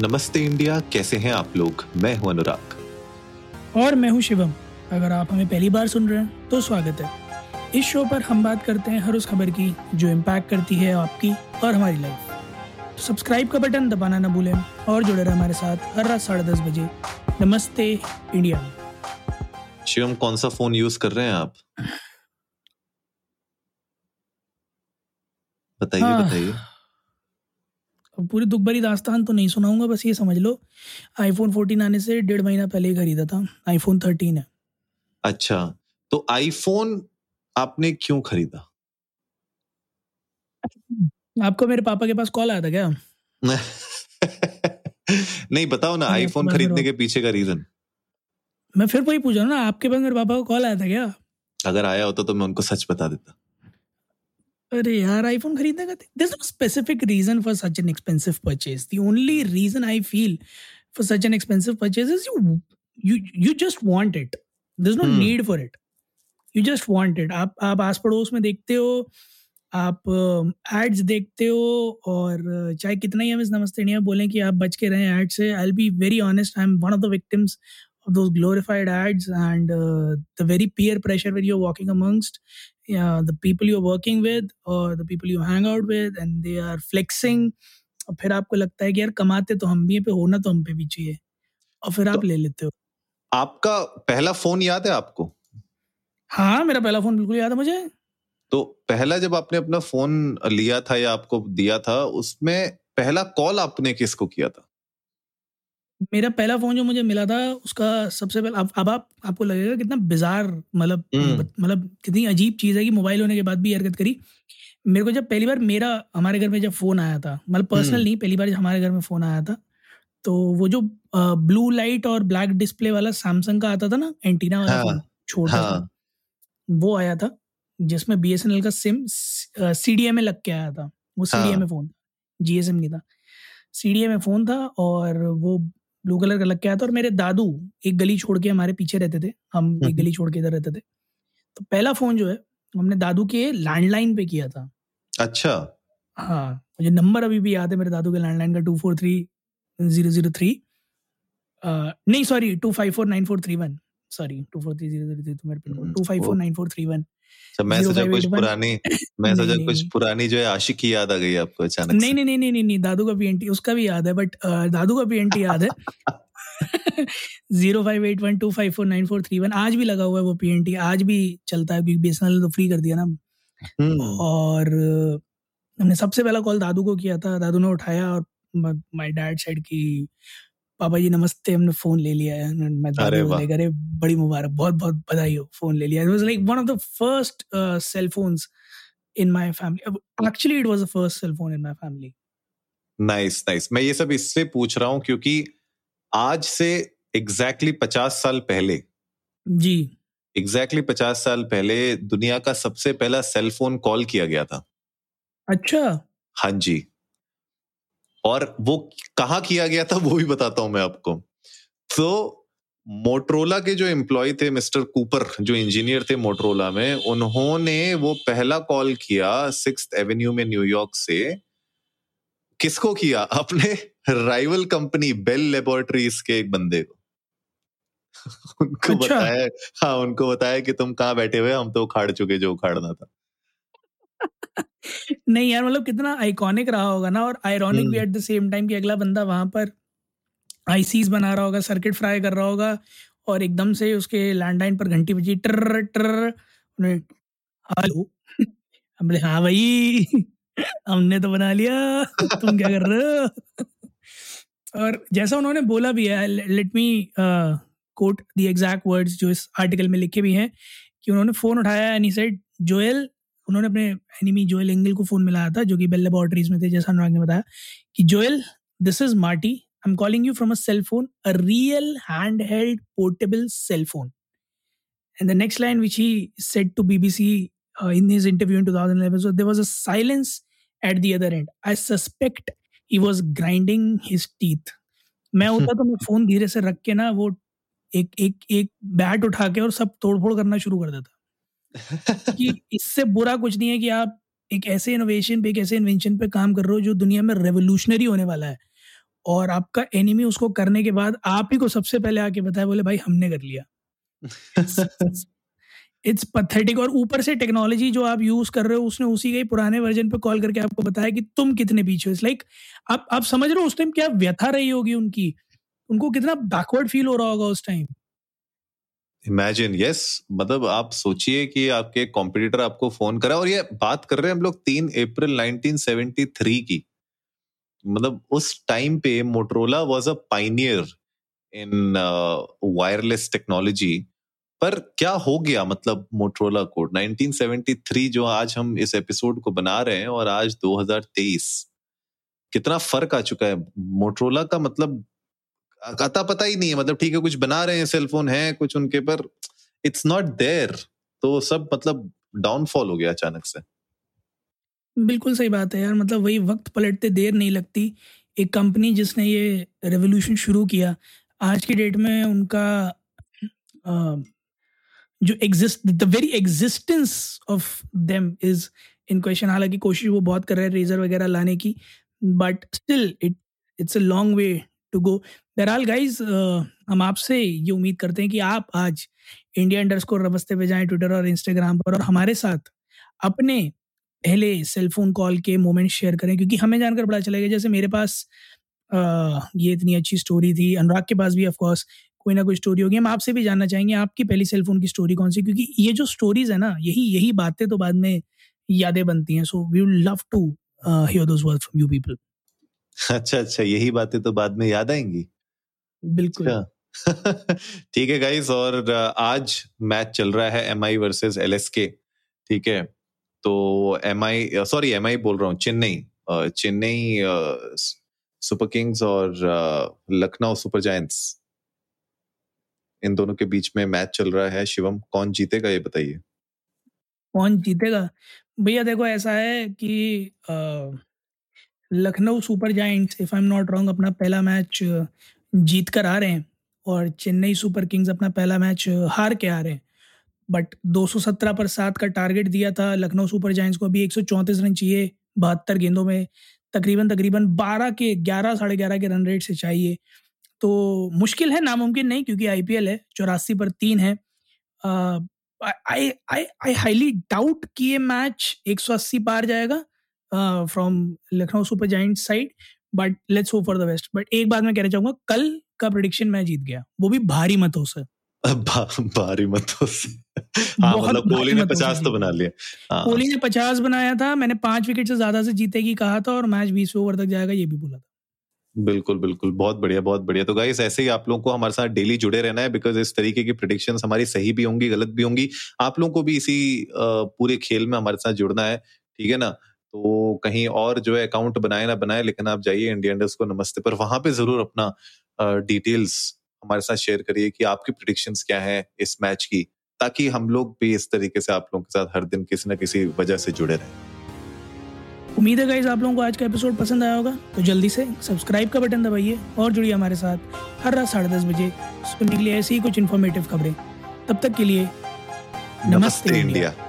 नमस्ते इंडिया कैसे हैं आप लोग? मैं हूँ अनुराग। और मैं हूँ शिवम। अगर आप हमें पहली बार सुन रहे हैं तो स्वागत है। इस शो पर हम बात करते हैं हर उस खबर की जो इम्पैक्ट करती है आपकी और हमारी लाइफ तो सब्सक्राइब का बटन दबाना ना भूलें और जुड़े रहे हमारे साथ हर रात साढ़े दस बजे। नमस्ते इंडिया। शिवम कौन सा फ़ोन यूज़ कर रहे हैं आप? बताइए हाँ। बताइए। अब पूरी दुख भरी दास्तान तो नहीं सुनाऊँगा बस ये समझ लो। आईफोन 14 आने से डेढ़ महीना पहले ही खरीदा था आईफोन 13 है। अच्छा तो आईफोन आपने क्यों खरीदा? आपको मेरे पापा के पास कॉल आया था क्या? नहीं बताओ ना आईफोन खरीदने के पीछे का रीजन मैं फिर वही पूछ रहा हूँ ना आपके पास मेरे पापा का कॉल आया था क्या? अगर आया होता तो मैं उनको सच बता देता। अरे यार आईफोन खरीदेगा there's no specific reason for such an expensive purchase the only reason I feel for such an expensive purchase is you you just want it there's no need for it you just want it आप आप आस पड़ोस में देखते हो आप ads uh, देखते हो और uh, चाहे कितना ही हम इस नमस्ते इंडिया बोलें कि आप बच के रहें एड्स से। I'll be very honest I am one of the victims of those glorified ads and uh, the very peer pressure when you're walking amongst yeah, the people you're working with or the people you hang out with and they are flexing और फिर आपको लगता है कि यार कमाते तो हम भी हैं पे होना तो हम पे भी चाहिए और फिर तो आप तो- ले लेते हो आपका पहला फ़ोन याद है आपको हाँ मेरा पहला फ़ोन बिल्कुल याद है मुझे तो पहला जब आपने अपना फ़ोन लिया था या आपको दिया था उसमें पहला कॉल आपने किसको किया था मेरा पहला फ़ोन जो मुझे मिला था उसका सबसे पहले अब अब आप आपको लगेगा कितना बिजार मतलब हम्म। मतलब कितनी अजीब चीज़ है कि मोबाइल होने के बाद भी हरकत करी मेरे को जब पहली बार मेरा हमारे घर में जब फ़ोन आया था मतलब पर्सनल हम्म। नहीं पहली बार जब हमारे घर में फ़ोन आया था तो वो जो ब्लू लाइट और ब्लैक डिस्प्ले वाला सैमसंग का आता था ना एंटीना वाला हाँ, छोटा हाँ वो आया था जिसमें बी का सिम सी डी में लग के आया था वो सी। में फ़ोन जी नहीं था सी फ़ोन था और वो ब्लू कलर का लग के आया था और मेरे दादू एक गली छोड़ के हमारे पीछे रहते थे हम एक। गली छोड़ के इधर रहते थे। तो पहला फ़ोन जो है हमने दादू के लैंडलाइन पे किया था। अच्छा। हाँ मुझे नंबर अभी भी याद है मेरे दादू के लैंडलाइन का two four three zero zero three नहीं sorry two five four nine four three one sorry two four three zero zero three two five four nine four three one अच्छा मैं सोचा कुछ पुरानी मैं सोचा कुछ पुरानी जो है आशिकी याद आ गई आपको अचानक नहीं नहीं नहीं नहीं नहीं नहीं दादू का पीएनटी उसका भी याद है बट दादू का पीएनटी याद है। Zero five eight one two five four nine four three one आज भी लगा हुआ है वो पीएनटी आज भी चलता है क्योंकि बीएसएनएल ने तो फ्री कर दिया ना। हम्म, और हमने सबसे पहला कॉल दादू को किया था दादू ने उठाया और माय डैड सेड कि पापा जी नमस्ते हमने फ़ोन ले लिया है। मैं अरे अरे बड़ी मुबारक बहुत बहुत बधाई हो फ़ोन ले लिया। It was like one of the first cell phones in my family actually it was the first cell phone in my family nice nice मैं ये सब इससे पूछ रहा हूँ क्योंकि आज से एग्जैक्टली exactly पचास साल पहले जी। एग्जैक्टली exactly पचास साल पहले दुनिया का सबसे पहला सेल फ़ोन कॉल किया गया था। अच्छा। हाँ जी। और वो कहाँ किया गया था वो भी बताता हूँ मैं आपको। तो मोटरोला के जो एम्प्लॉय थे मिस्टर कूपर जो इंजीनियर थे मोटरोला में उन्होंने वो पहला कॉल किया सिक्स एवेन्यू में न्यूयॉर्क से। किसको किया? अपने राइवल कंपनी बेल लेबोरेटरीज के एक बंदे को। उनको अच्छा। बताया हाँ उनको बताया कि तुम कहाँ बैठे हुए हम तो उखाड़ चुके जो उखाड़ना था। नहीं यार मतलब कितना आइकॉनिक रहा होगा ना और आयरॉनिक भी। एट द सेम टाइम कि अगला बंदा वहाँ पर आईसीज बना रहा होगा सर्किट फ्राई कर रहा होगा और एकदम से उसके लैंडलाइन पर घंटी बजी टर टर हेलो हम बोले हाँ भाई हमने तो बना लिया तुम क्या कर रहे हो और जैसा उन्होंने बोला भी है let me quote the exact words जो इस आर्टिकल में लिखे भी हैं कि उन्होंने फ़ोन उठाया एंड ही सेड जोएल उन्होंने अपने एनिमी जोएल एंगल को फ़ोन मिलाया था जो कि बेल लेबोरेटरीज में थे जैसा अनुराग ने बताया कि Joel this is Marty I am calling you from a cell phone a real hand held portable cell phone And the next line, which he said to BBC uh, in his interview in 2011, so there was a silence at the other end. I suspect he was grinding his teeth. मैं होता तो मैं phone धीरे से रख के ना वो एक एक एक बैट उठा के और सब तोड़ फोड़ करना शुरू कर देता कि इससे बुरा कुछ नहीं है कि आप एक ऐसे इनोवेशन पे एक ऐसे इन्वेंशन पे काम कर रहे हो जो दुनिया में रेवोल्यूशनरी होने वाला है। और आपका एनिमी उसको करने के बाद आप ही को सबसे पहले आके बताया बोले भाई हमने कर लिया। इट्स पथेटिक और ऊपर से टेक्नोलॉजी जो आप यूज़ कर रहे हो उसने उसी के पुराने वर्जन पे कॉल करके आपको बताया कि तुम कितने पीछे हो। लाइक आप आप समझ रहे हो उस टाइम क्या व्यथा रही होगी उनकी? उनको कितना बैकवर्ड फील हो रहा होगा उस टाइम इमेजिन यस मतलब आप सोचिए कि आपके कॉम्पिटिटर आपको फ़ोन करा और ये बात कर रहे हैं हम लोग तीन अप्रैल 1973 की। मतलब उस टाइम पे Motorola was a pioneer in wireless technology पर क्या हो गया मतलब मोटरोला को? 1973 जो आज हम इस एपिसोड को बना रहे हैं और आज 2023 कितना फ़र्क आ चुका है? मोटरोला का मतलब अता पता ही नहीं है मतलब ठीक है कुछ बना रहे हैं सेलफोन है कुछ उनके पर इट्स नॉट देयर तो सब मतलब डाउनफॉल हो गया अचानक से। बिल्कुल सही बात है यार मतलब वही वक्त पलटते देर नहीं लगती। एक कंपनी जिसने ये रेवोल्यूशन शुरू किया आज की डेट में उनका आ, जो exist the very existence of them is in question हालाँकि कोशिश वो बहुत कर रहे हैं रेजर वगैरह लाने की but still it it's a long way to go बहरहाल गाइज़ हम आपसे ये उम्मीद करते हैं कि आप आज इंडिया इंडर स्कोर रबस्ते पे जाएँ ट्विटर और इंस्टाग्राम पर और हमारे साथ अपने पहले सेलफोन कॉल के मोमेंट शेयर करें क्योंकि हमें जानकर पता चलेगा जैसे मेरे पास आ, ये इतनी अच्छी स्टोरी थी। अनुराग के पास भी ऑफकोर्स कोई ना कोई स्टोरी होगी। हम आपसे भी जानना चाहेंगे आपकी पहली सेलफोन की स्टोरी कौन सी? क्योंकि ये जो स्टोरीज है ना यही यही बातें तो बाद में यादें बनती हैं। So we love to hear those words from you people अच्छा अच्छा यही बातें तो बाद में याद आएँगी। बिल्कुल। अच्छा। ठीक है गाइस और आज मैच चल रहा है M I versus L S के ठीक है? तो M I sorry M I बोल रहा हूँ चेन्नई चेन्नई सुपर किंग्स और लखनऊ सुपर जायंट्स इन दोनों के बीच में मैच चल रहा है। शिवम कौन जीतेगा ये बताइए? कौन जीतेगा? भैया देखो ऐसा है कि Lucknow super giants if I am not wrong अपना पहला मैच जीत कर आ रहे हैं और चेन्नई सुपर किंग्स अपना पहला मैच हार के आ रहे हैं। बट 217 पर सात का टारगेट दिया था लखनऊ सुपर जायंट्स को। अभी एक सौ चौंतीस रन चाहिए बहत्तर गेंदों में। तकरीबन तकरीबन 12 के 11 साढ़े ग्यारह के रन रेट से चाहिए। तो मुश्किल है, नामुमकिन नहीं, क्योंकि आईपीएल है, चौरासी पर तीन है। आई आई हाईली डाउट कि ये मैच 180 पार जाएगा। From Lucknow super giant side but let's hope for the best but एक बात मैं कहना चाहूँगा कल का प्रोडिक्शन मैं जीत गया। वो भी भारी मतों से। भा, भारी मतों से। हाँ, मतलब कोहली ने पचास तो बना लिया। हाँ। कोहली ने पचास बनाया था मैंने पाँच विकेट से ज़्यादा से जीतेगी कहा था और मैच बीस ओवर तक जाएगा ये भी बोला था। बिल्कुल बिल्कुल। बहुत बढ़िया बहुत बढ़िया। तो गाइस ऐसे ही आप लोगों को हमारे साथ डेली जुड़े रहना है बिकॉज़ इस तरीके की प्रिडिक्शन हमारी सही भी होंगी गलत भी होंगी। आप लोगों को भी इसी पूरे खेल में हमारे साथ जुड़ना है ठीक है ना? तो कहीं और जो है अकाउंट बनाए ना बनाए लेकिन आप जाइए इंडिया इंडस्ट को नमस्ते पर वहाँ पे ज़रूर अपना डिटेल्स हमारे साथ शेयर करिए कि आपकी प्रिडिक्शन क्या है इस मैच की ताकि हम लोग भी इस तरीके से आप लोगों के साथ हर दिन किसी न किसी वजह से जुड़े रहें। उम्मीद है गाइज़ आप लोगों को आज का एपिसोड पसंद आया होगा तो जल्दी से सब्सक्राइब का बटन दबाइए और जुड़िए हमारे साथ हर रात साढ़े दस बजे सुनने के लिए ऐसी ही कुछ इन्फॉर्मेटिव खबरें। तब तक के लिए नमस्ते, नमस्ते इंडिया, इंडिया।